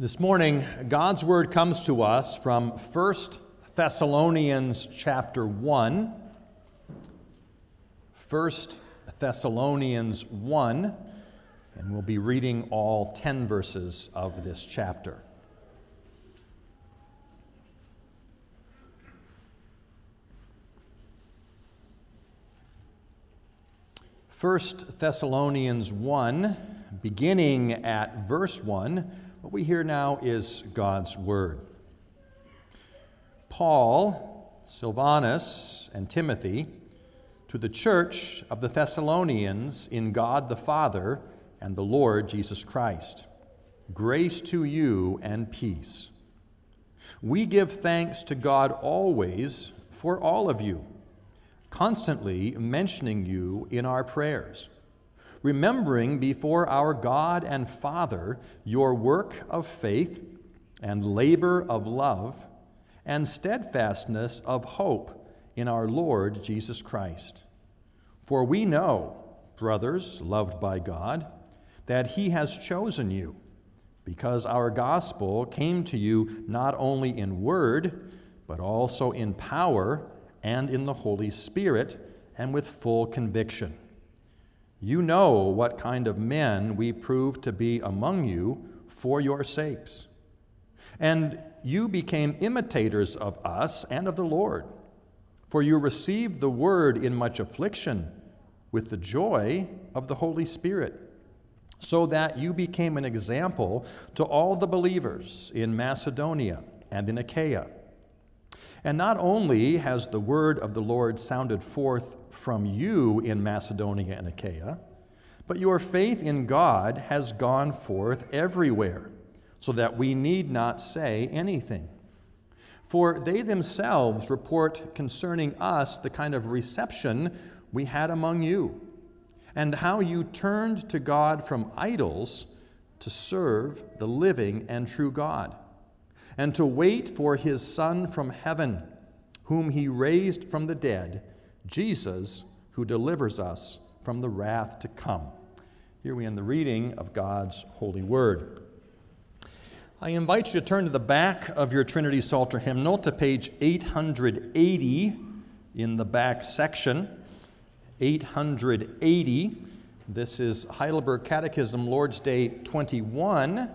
This morning, God's word comes to us from 1 Thessalonians chapter 1. 1 Thessalonians 1, and we'll be reading all 10 verses of this chapter. First Thessalonians 1, beginning at verse 1, what we hear now is God's Word. Paul, Silvanus, and Timothy to the church of the Thessalonians in God the Father and the Lord Jesus Christ. Grace to you and peace. We give thanks to God always for all of you, constantly mentioning you in our prayers remembering before our God and Father your work of faith and labor of love and steadfastness of hope in our Lord Jesus Christ. For we know, brothers loved by God, that He has chosen you, because our gospel came to you not only in word, but also in power and in the Holy Spirit and with full conviction. You know what kind of men we prove to be among you for your sakes. And you became imitators of us and of the Lord, for you received the word in much affliction with the joy of the Holy Spirit, so that you became an example to all the believers in Macedonia and in Achaia. And not only has the word of the Lord sounded forth from you in Macedonia and Achaia, but your faith in God has gone forth everywhere, so that we need not say anything. For they themselves report concerning us the kind of reception we had among you, and how you turned to God from idols to serve the living and true God and to wait for his Son from heaven, whom he raised from the dead, Jesus, who delivers us from the wrath to come. Here we end the reading of God's holy word. I invite you to turn to the back of your Trinity Psalter hymnal to page 880 in the back section. 880. This is Heidelberg Catechism, Lord's Day 21.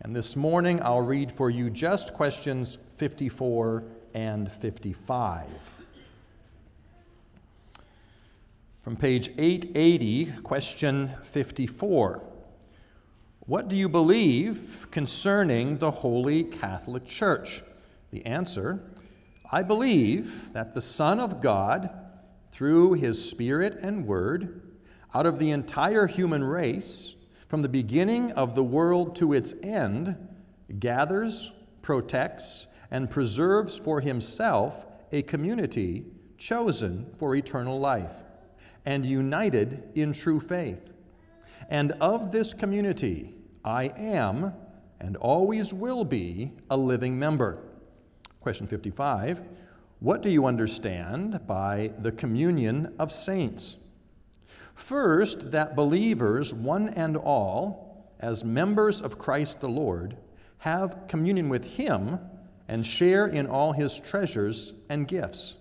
And this morning I'll read for you just questions 54 and 55. From page 880, question 54. What do you believe concerning the Holy Catholic Church? The answer I believe that the Son of God, through his Spirit and Word, out of the entire human race, from the beginning of the world to its end, gathers, protects, and preserves for himself a community chosen for eternal life and united in true faith. And of this community, I am and always will be a living member. Question 55 What do you understand by the communion of saints? First, that believers, one and all, as members of Christ the Lord, have communion with Him and share in all His treasures and gifts.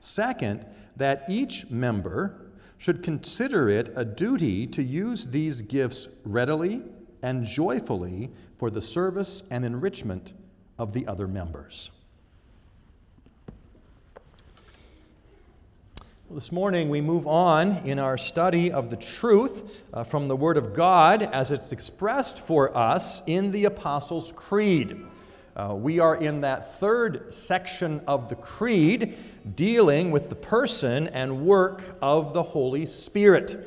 Second, that each member should consider it a duty to use these gifts readily and joyfully for the service and enrichment of the other members. Well, this morning we move on in our study of the truth uh, from the Word of God as it's expressed for us in the Apostles' Creed. Uh, we are in that third section of the Creed dealing with the person and work of the Holy Spirit.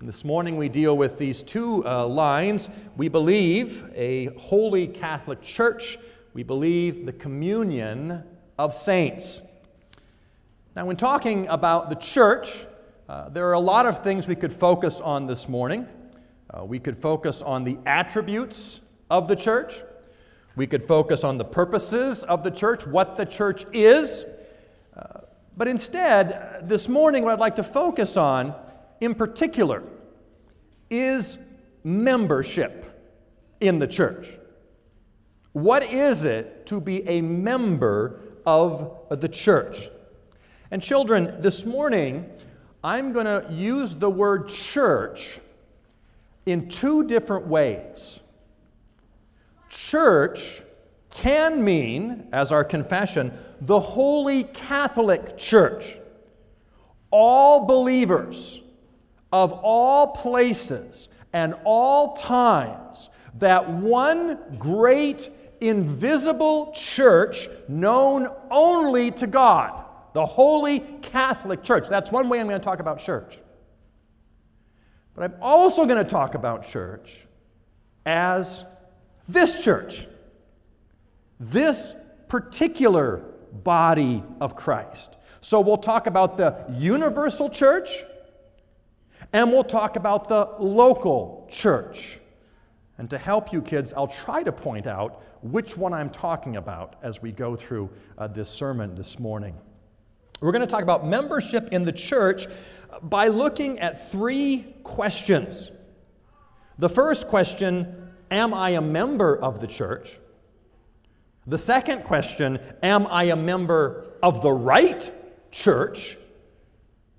This morning we deal with these two uh, lines. We believe a holy Catholic Church, we believe the communion of saints. Now, when talking about the church, uh, there are a lot of things we could focus on this morning. Uh, we could focus on the attributes of the church. We could focus on the purposes of the church, what the church is. Uh, but instead, this morning, what I'd like to focus on in particular is membership in the church. What is it to be a member of the church? And children, this morning, I'm going to use the word church in two different ways. Church can mean, as our confession, the Holy Catholic Church. All believers of all places and all times, that one great invisible church known only to God, the Holy Catholic Church. That's one way I'm going to talk about church. But I'm also going to talk about church as this church, this particular body of Christ. So we'll talk about the universal church and we'll talk about the local church. And to help you kids, I'll try to point out which one I'm talking about as we go through uh, this sermon this morning. We're going to talk about membership in the church by looking at three questions. The first question Am I a member of the church? The second question Am I a member of the right church?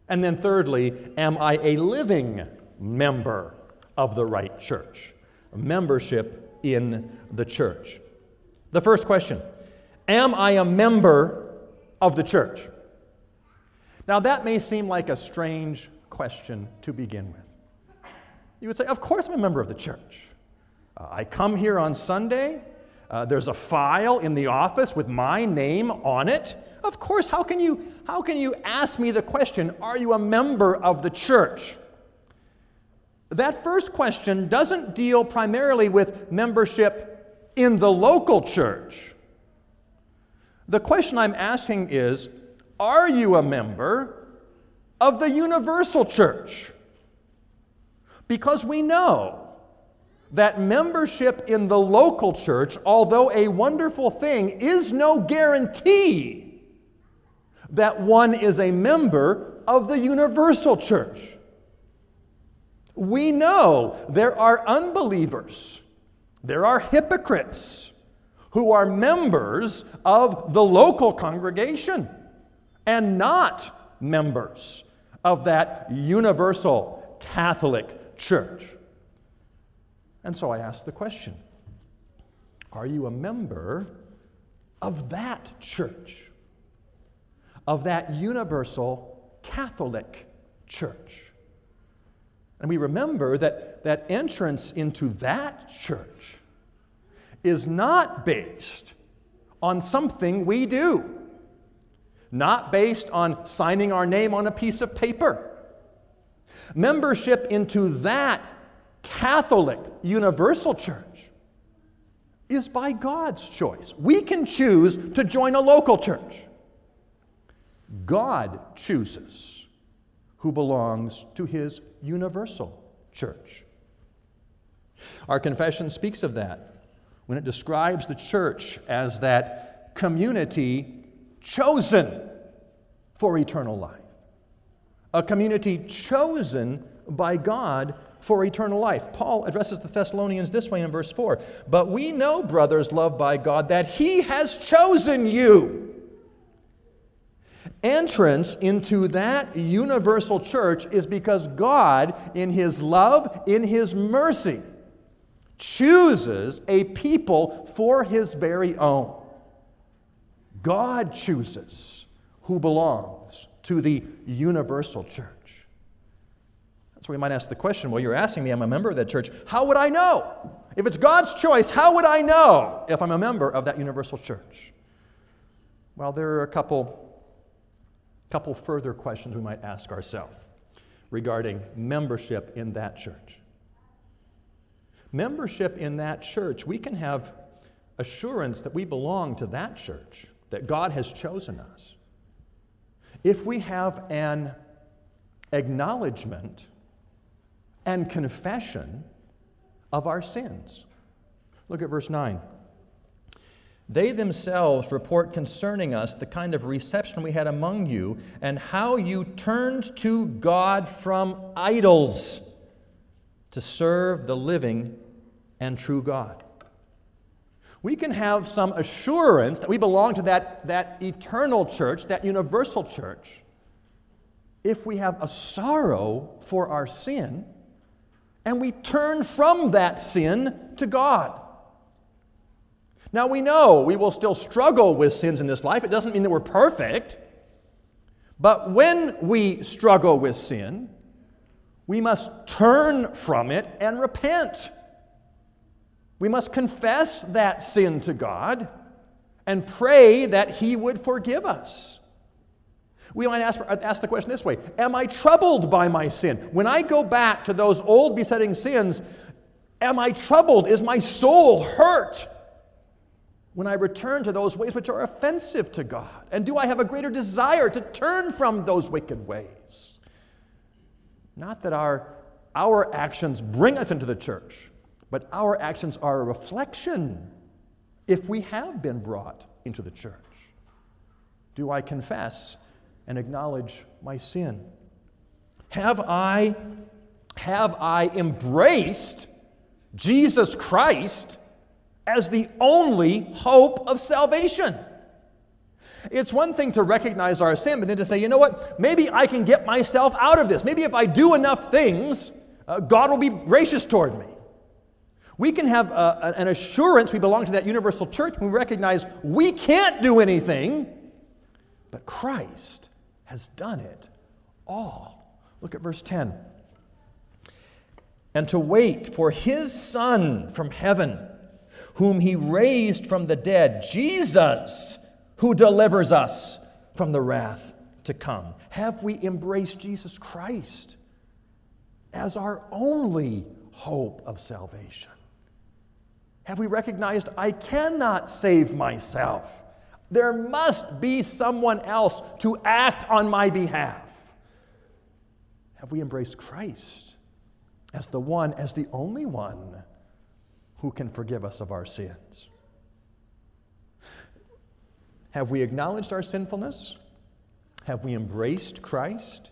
And then, thirdly, am I a living member of the right church? Membership in the church. The first question Am I a member of the church? Now, that may seem like a strange question to begin with. You would say, Of course, I'm a member of the church. Uh, I come here on Sunday. Uh, there's a file in the office with my name on it. Of course, how can, you, how can you ask me the question, Are you a member of the church? That first question doesn't deal primarily with membership in the local church. The question I'm asking is Are you a member of the universal church? Because we know that membership in the local church, although a wonderful thing, is no guarantee that one is a member of the universal church. We know there are unbelievers, there are hypocrites who are members of the local congregation and not members of that universal Catholic church. And so I ask the question Are you a member of that church? Of that universal Catholic church? And we remember that, that entrance into that church is not based on something we do, not based on signing our name on a piece of paper. Membership into that Catholic Universal Church is by God's choice. We can choose to join a local church. God chooses who belongs to his universal church. Our confession speaks of that when it describes the church as that community chosen for eternal life, a community chosen by God for eternal life. Paul addresses the Thessalonians this way in verse 4 But we know, brothers loved by God, that He has chosen you. Entrance into that universal church is because God, in His love, in His mercy, chooses a people for His very own. God chooses who belongs to the universal church. So we might ask the question well, you're asking me, I'm a member of that church. How would I know? If it's God's choice, how would I know if I'm a member of that universal church? Well, there are a couple, couple further questions we might ask ourselves regarding membership in that church. Membership in that church, we can have assurance that we belong to that church, that God has chosen us. If we have an acknowledgement and confession of our sins. Look at verse 9. They themselves report concerning us the kind of reception we had among you and how you turned to God from idols to serve the living and true God. We can have some assurance that we belong to that, that eternal church, that universal church, if we have a sorrow for our sin and we turn from that sin to God. Now we know we will still struggle with sins in this life. It doesn't mean that we're perfect. But when we struggle with sin, we must turn from it and repent. We must confess that sin to God and pray that He would forgive us. We might ask, ask the question this way Am I troubled by my sin? When I go back to those old besetting sins, am I troubled? Is my soul hurt? When I return to those ways which are offensive to God? And do I have a greater desire to turn from those wicked ways? Not that our, our actions bring us into the church, but our actions are a reflection if we have been brought into the church. Do I confess and acknowledge my sin? Have I, have I embraced Jesus Christ as the only hope of salvation? It's one thing to recognize our sin, but then to say, you know what, maybe I can get myself out of this. Maybe if I do enough things, uh, God will be gracious toward me. We can have uh, an assurance we belong to that universal church when we recognize we can't do anything, but Christ has done it all. Look at verse 10. And to wait for his Son from heaven, whom he raised from the dead, Jesus, who delivers us from the wrath to come. Have we embraced Jesus Christ as our only hope of salvation? Have we recognized I cannot save myself? There must be someone else to act on my behalf. Have we embraced Christ as the one, as the only one who can forgive us of our sins? Have we acknowledged our sinfulness? Have we embraced Christ?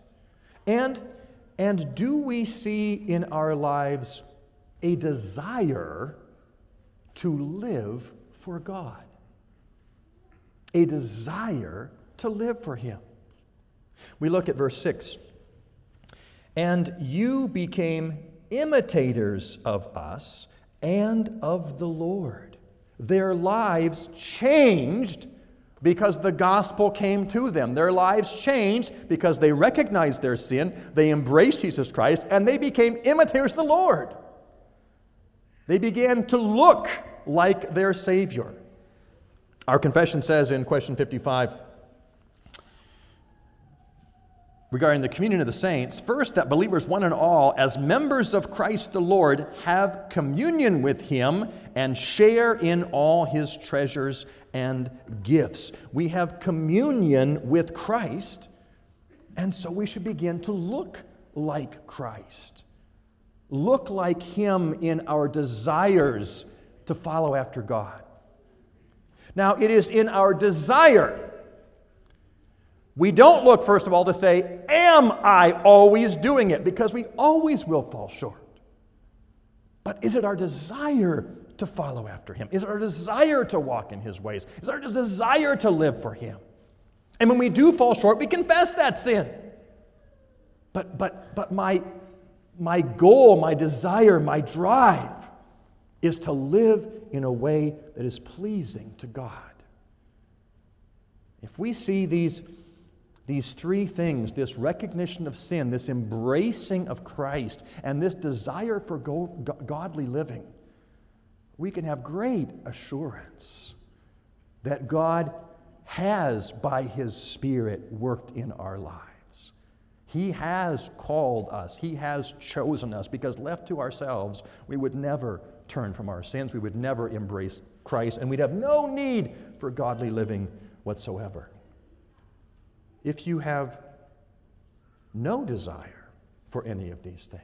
And, and do we see in our lives a desire to live for God? a desire to live for Him. We look at verse 6. And you became imitators of us and of the Lord. Their lives changed because the gospel came to them. Their lives changed because they recognized their sin, they embraced Jesus Christ, and they became imitators of the Lord. They began to look like their Savior. Our confession says in question 55 regarding the communion of the saints first, that believers, one and all, as members of Christ the Lord, have communion with Him and share in all His treasures and gifts. We have communion with Christ, and so we should begin to look like Christ. Look like Him in our desires to follow after God. Now, it is in our desire. We don't look, first of all, to say, Am I always doing it? Because we always will fall short. But is it our desire to follow after Him? Is it our desire to walk in His ways? Is it our desire to live for Him? And when we do fall short, we confess that sin. But, but, but my, my goal, my desire, my drive is to live in a way that is pleasing to God. If we see these, these three things this recognition of sin, this embracing of Christ, and this desire for go- godly living we can have great assurance that God has, by His Spirit, worked in our lives. He has called us, He has chosen us, because left to ourselves, we would never turn from our sins, we would never embrace Christ, and we'd have no need for godly living whatsoever. If you have no desire for any of these things,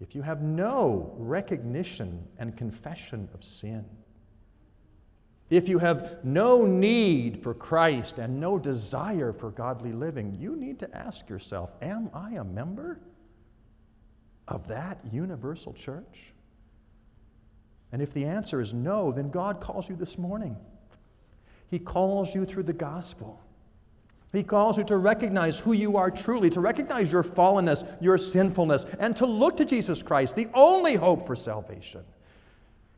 if you have no recognition and confession of sin, if you have no need for Christ and no desire for godly living, you need to ask yourself Am I a member of that universal church? And if the answer is no, then God calls you this morning. He calls you through the gospel. He calls you to recognize who you are truly, to recognize your fallenness, your sinfulness, and to look to Jesus Christ, the only hope for salvation.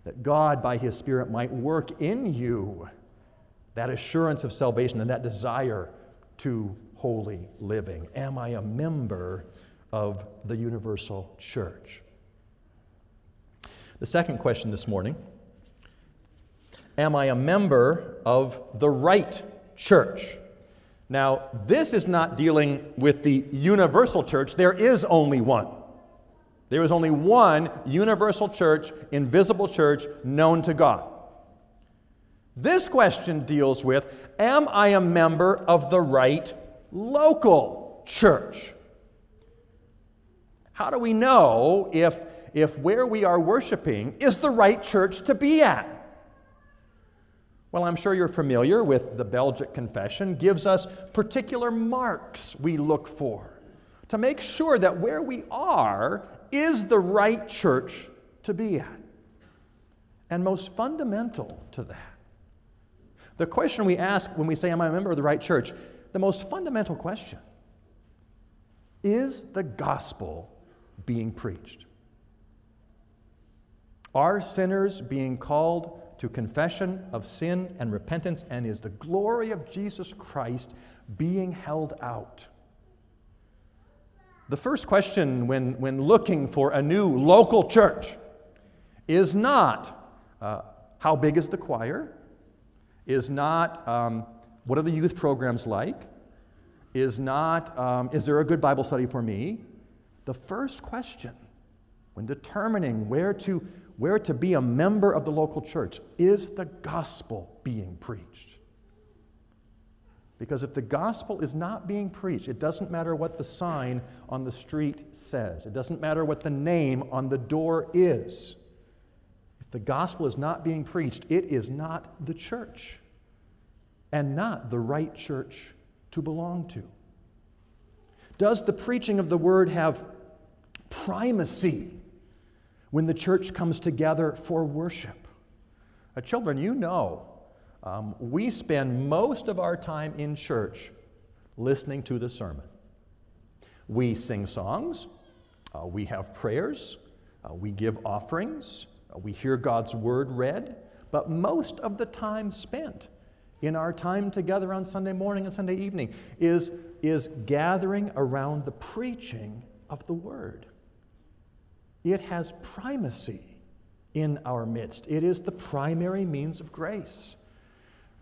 That God, by His Spirit, might work in you that assurance of salvation and that desire to holy living. Am I a member of the universal church? The second question this morning Am I a member of the right church? Now, this is not dealing with the universal church, there is only one. There is only one universal church, invisible church, known to God. This question deals with Am I a member of the right local church? How do we know if, if where we are worshiping is the right church to be at? Well, I'm sure you're familiar with the Belgic Confession, gives us particular marks we look for to make sure that where we are is the right church to be at. And most fundamental to that, the question we ask when we say, Am I a member of the right church? The most fundamental question is the gospel being preached? Are sinners being called to confession of sin and repentance, and is the glory of Jesus Christ being held out? The first question when, when looking for a new local church is not uh, how big is the choir, is not um, what are the youth programs like, is not um, is there a good Bible study for me. The first question when determining where to where to be a member of the local church is the gospel being preached? Because if the gospel is not being preached, it doesn't matter what the sign on the street says, it doesn't matter what the name on the door is. If the gospel is not being preached, it is not the church and not the right church to belong to. Does the preaching of the word have primacy when the church comes together for worship. Uh, children, you know, um, we spend most of our time in church listening to the sermon. We sing songs, uh, we have prayers, uh, we give offerings, uh, we hear God's word read, but most of the time spent in our time together on Sunday morning and Sunday evening is, is gathering around the preaching of the word it has primacy in our midst. It is the primary means of grace.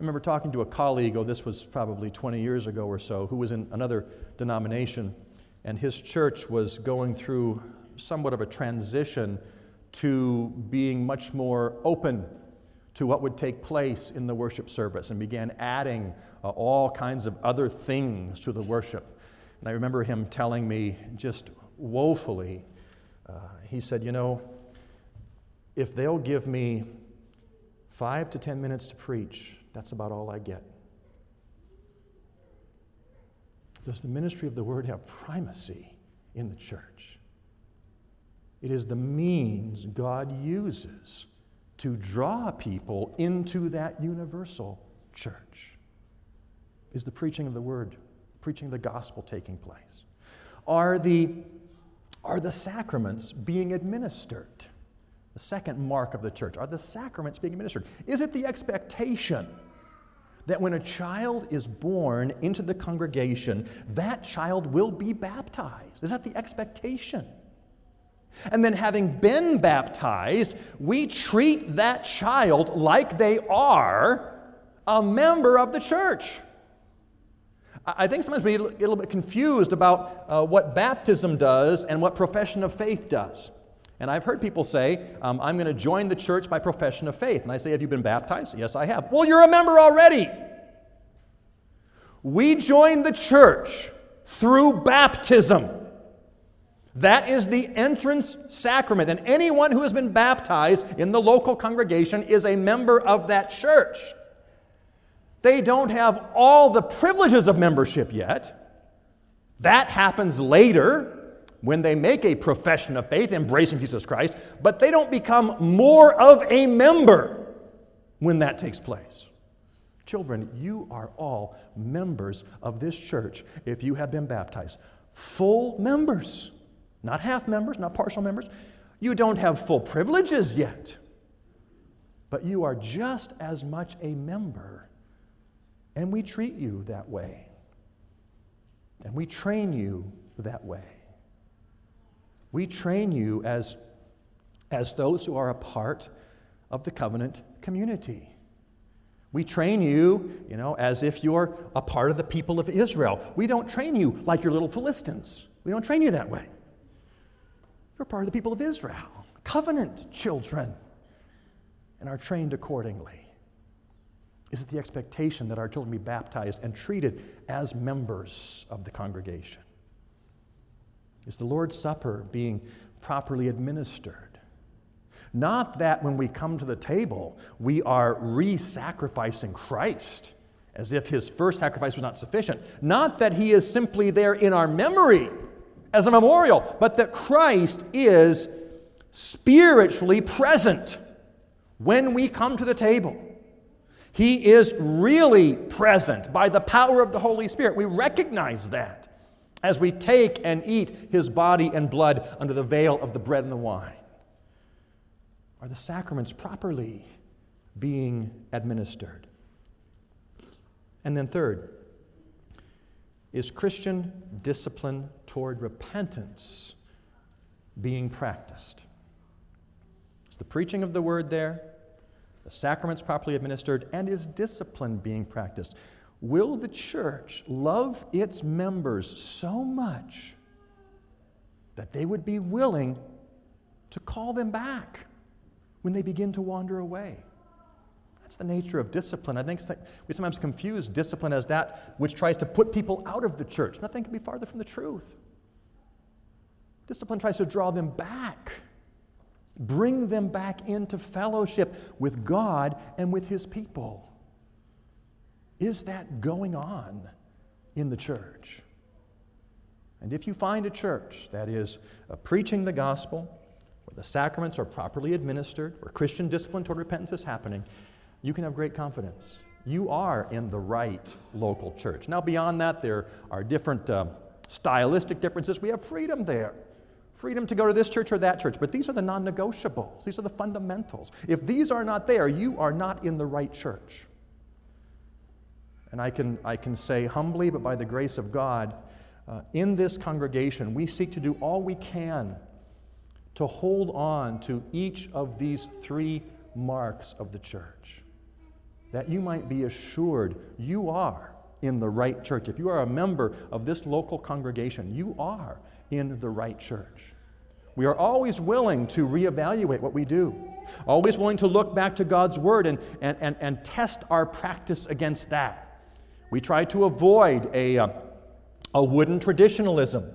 I remember talking to a colleague, oh, this was probably 20 years ago or so, who was in another denomination, and his church was going through somewhat of a transition to being much more open to what would take place in the worship service and began adding uh, all kinds of other things to the worship. And I remember him telling me just woefully uh, he said, You know, if they'll give me five to ten minutes to preach, that's about all I get. Does the ministry of the word have primacy in the church? It is the means God uses to draw people into that universal church. Is the preaching of the word, preaching the gospel taking place? Are the are the sacraments being administered? The second mark of the church. Are the sacraments being administered? Is it the expectation that when a child is born into the congregation, that child will be baptized? Is that the expectation? And then, having been baptized, we treat that child like they are a member of the church. I think sometimes we get a little bit confused about uh, what baptism does and what profession of faith does. And I've heard people say, um, I'm going to join the church by profession of faith. And I say, Have you been baptized? Yes, I have. Well, you're a member already. We join the church through baptism. That is the entrance sacrament. And anyone who has been baptized in the local congregation is a member of that church. They don't have all the privileges of membership yet. That happens later when they make a profession of faith, embracing Jesus Christ, but they don't become more of a member when that takes place. Children, you are all members of this church if you have been baptized. Full members, not half members, not partial members. You don't have full privileges yet, but you are just as much a member, and we treat you that way. And we train you that way. We train you as, as those who are a part of the covenant community. We train you, you know, as if you're a part of the people of Israel. We don't train you like you're little Philistines. We don't train you that way. You're part of the people of Israel, covenant children, and are trained accordingly. Is it the expectation that our children be baptized and treated as members of the congregation? Is the Lord's Supper being properly administered? Not that when we come to the table, we are re sacrificing Christ as if his first sacrifice was not sufficient. Not that he is simply there in our memory as a memorial, but that Christ is spiritually present when we come to the table. He is really present by the power of the Holy Spirit. We recognize that as we take and eat his body and blood under the veil of the bread and the wine. Are the sacraments properly being administered? And then, third, is Christian discipline toward repentance being practiced? Is the preaching of the word there? the sacraments properly administered, and is discipline being practiced? Will the church love its members so much that they would be willing to call them back when they begin to wander away? That's the nature of discipline. I think we sometimes confuse discipline as that which tries to put people out of the church. Nothing can be farther from the truth. Discipline tries to draw them back Bring them back into fellowship with God and with His people. Is that going on in the church? And if you find a church that is uh, preaching the gospel, where the sacraments are properly administered, where Christian discipline toward repentance is happening, you can have great confidence. You are in the right local church. Now, beyond that, there are different uh, stylistic differences. We have freedom there freedom to go to this church or that church, but these are the non negotiables. These are the fundamentals. If these are not there, you are not in the right church. And I can, I can say humbly, but by the grace of God, uh, in this congregation, we seek to do all we can to hold on to each of these three marks of the church. That you might be assured you are in the right church. If you are a member of this local congregation, you are in the right church. We are always willing to reevaluate what we do, always willing to look back to God's Word and, and, and, and test our practice against that. We try to avoid a, uh, a wooden traditionalism.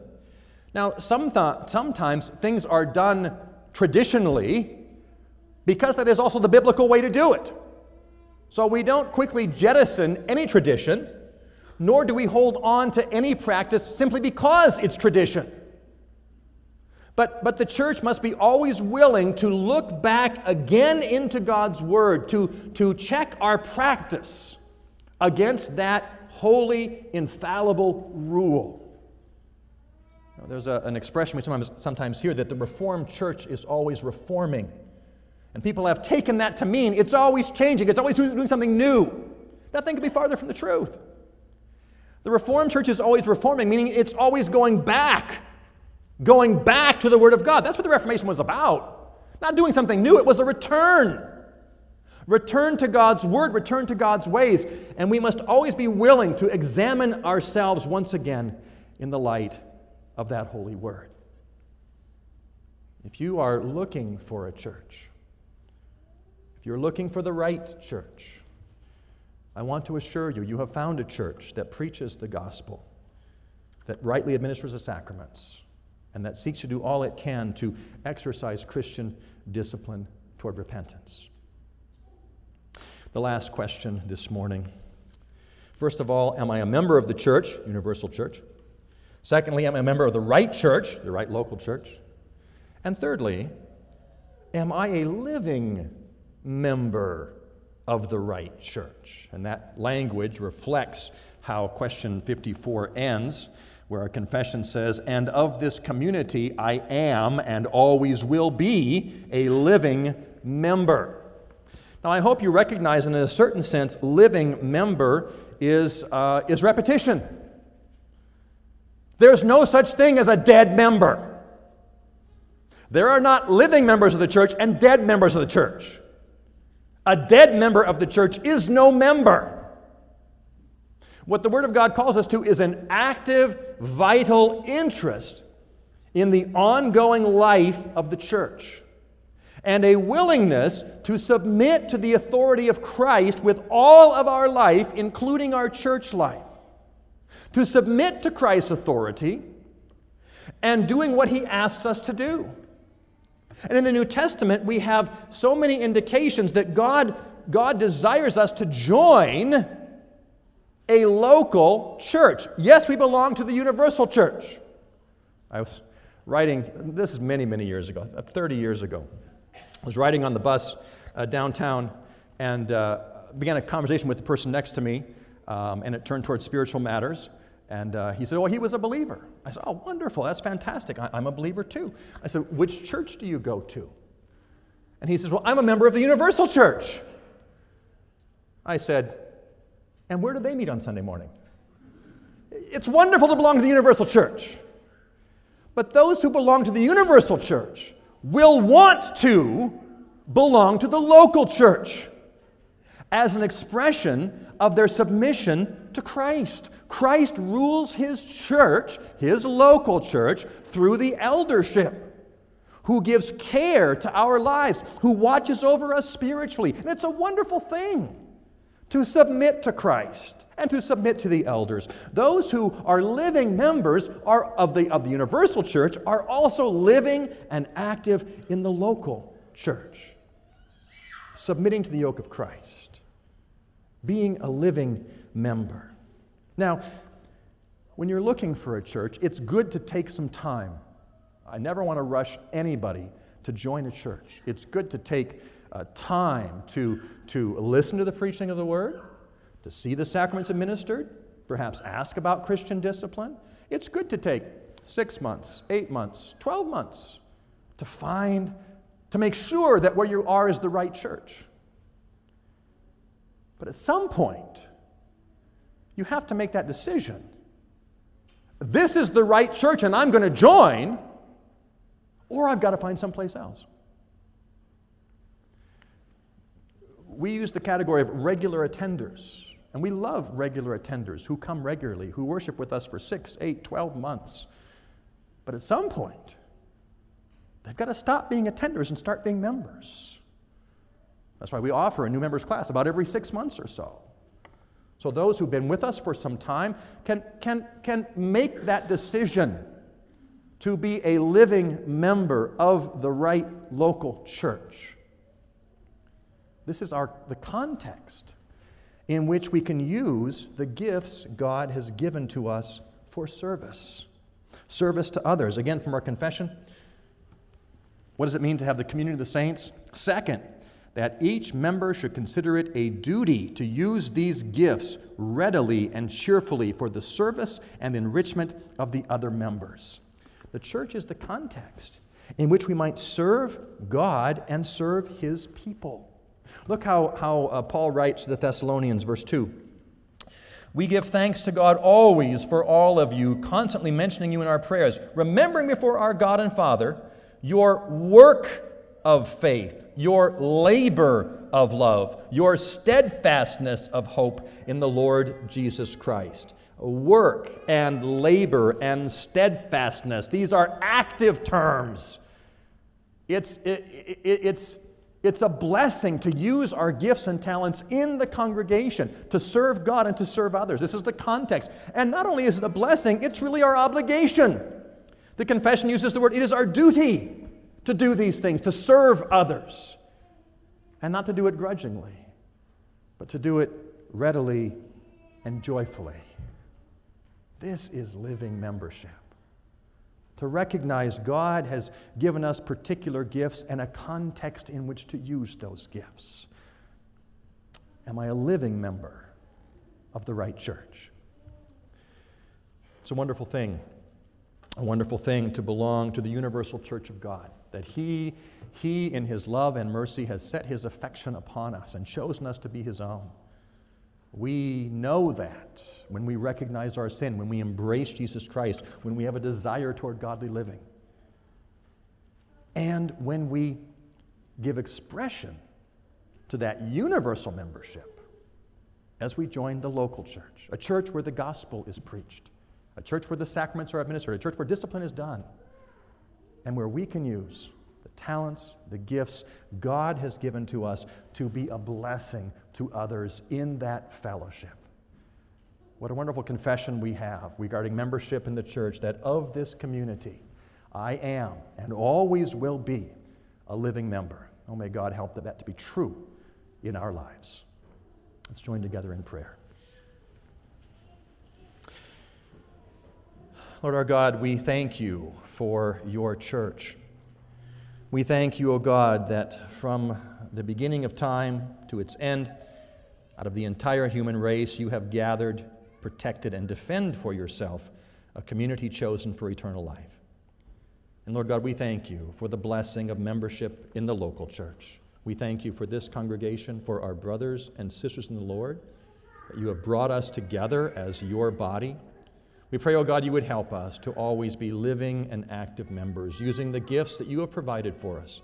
Now, some th- sometimes things are done traditionally because that is also the biblical way to do it. So we don't quickly jettison any tradition, nor do we hold on to any practice simply because it's tradition. But, but the church must be always willing to look back again into God's Word, to, to check our practice against that holy, infallible rule. Know, there's a, an expression we sometimes, sometimes hear that the Reformed church is always reforming. And people have taken that to mean it's always changing, it's always doing something new. Nothing could be farther from the truth. The Reformed church is always reforming, meaning it's always going back going back to the Word of God. That's what the Reformation was about. Not doing something new, it was a return. Return to God's Word, return to God's ways. And we must always be willing to examine ourselves once again in the light of that holy Word. If you are looking for a church, if you're looking for the right church, I want to assure you, you have found a church that preaches the gospel, that rightly administers the sacraments, and that seeks to do all it can to exercise Christian discipline toward repentance. The last question this morning. First of all, am I a member of the church, Universal Church? Secondly, am I a member of the right church, the right local church? And thirdly, am I a living member of the right church? And that language reflects how question 54 ends, where our confession says, And of this community I am and always will be a living member. Now, I hope you recognize, that in a certain sense, living member is, uh, is repetition. There's no such thing as a dead member. There are not living members of the church and dead members of the church. A dead member of the church is no member. What the Word of God calls us to is an active, vital interest in the ongoing life of the church and a willingness to submit to the authority of Christ with all of our life, including our church life. To submit to Christ's authority and doing what he asks us to do. And in the New Testament, we have so many indications that God, God desires us to join a local church. Yes, we belong to the universal church. I was writing, this is many, many years ago, 30 years ago. I was riding on the bus uh, downtown and uh, began a conversation with the person next to me, um, and it turned towards spiritual matters. And uh, he said, Oh, he was a believer. I said, Oh, wonderful. That's fantastic. I- I'm a believer too. I said, Which church do you go to? And he says, Well, I'm a member of the Universal Church. I said, And where do they meet on Sunday morning? It's wonderful to belong to the Universal Church. But those who belong to the Universal Church will want to belong to the local church as an expression of their submission to Christ. Christ rules his church, his local church, through the eldership. Who gives care to our lives, who watches over us spiritually. And it's a wonderful thing to submit to Christ and to submit to the elders. Those who are living members are of, the, of the universal church are also living and active in the local church, submitting to the yoke of Christ, being a living member. Now, when you're looking for a church, it's good to take some time. I never want to rush anybody to join a church. It's good to take uh, time to, to listen to the preaching of the word, to see the sacraments administered, perhaps ask about Christian discipline. It's good to take six months, eight months, 12 months to find, to make sure that where you are is the right church. But at some point, you have to make that decision. This is the right church and I'm going to join, or I've got to find someplace else. We use the category of regular attenders. And we love regular attenders who come regularly, who worship with us for six, eight, twelve months. But at some point, they've got to stop being attenders and start being members. That's why we offer a new members class about every six months or so. So those who've been with us for some time can, can, can make that decision to be a living member of the right local church. This is our, the context in which we can use the gifts God has given to us for service. Service to others. Again, from our confession, what does it mean to have the community of the saints? Second, that each member should consider it a duty to use these gifts readily and cheerfully for the service and enrichment of the other members. The church is the context in which we might serve God and serve His people. Look how, how uh, Paul writes to the Thessalonians, verse 2. We give thanks to God always for all of you, constantly mentioning you in our prayers, remembering before our God and Father your work of faith, your labor of love, your steadfastness of hope in the Lord Jesus Christ. Work and labor and steadfastness, these are active terms. It's, it, it, it's, it's a blessing to use our gifts and talents in the congregation to serve God and to serve others. This is the context. And not only is it a blessing, it's really our obligation. The confession uses the word, it is our duty to do these things, to serve others, and not to do it grudgingly, but to do it readily and joyfully. This is living membership. To recognize God has given us particular gifts and a context in which to use those gifts. Am I a living member of the right church? It's a wonderful thing, a wonderful thing to belong to the universal church of God, that He, He in His love and mercy, has set His affection upon us and chosen us to be His own. We know that when we recognize our sin, when we embrace Jesus Christ, when we have a desire toward godly living, and when we give expression to that universal membership as we join the local church, a church where the gospel is preached, a church where the sacraments are administered, a church where discipline is done, and where we can use talents, the gifts God has given to us to be a blessing to others in that fellowship. What a wonderful confession we have regarding membership in the church that of this community, I am and always will be a living member. Oh, may God help that to be true in our lives. Let's join together in prayer. Lord our God, we thank you for your church. We thank you, O God, that from the beginning of time to its end, out of the entire human race, you have gathered, protected, and defend for yourself a community chosen for eternal life. And Lord God, we thank you for the blessing of membership in the local church. We thank you for this congregation, for our brothers and sisters in the Lord, that you have brought us together as your body. We pray, oh God, you would help us to always be living and active members, using the gifts that you have provided for us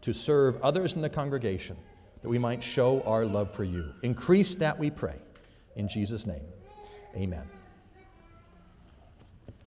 to serve others in the congregation, that we might show our love for you. Increase that, we pray. In Jesus' name, amen.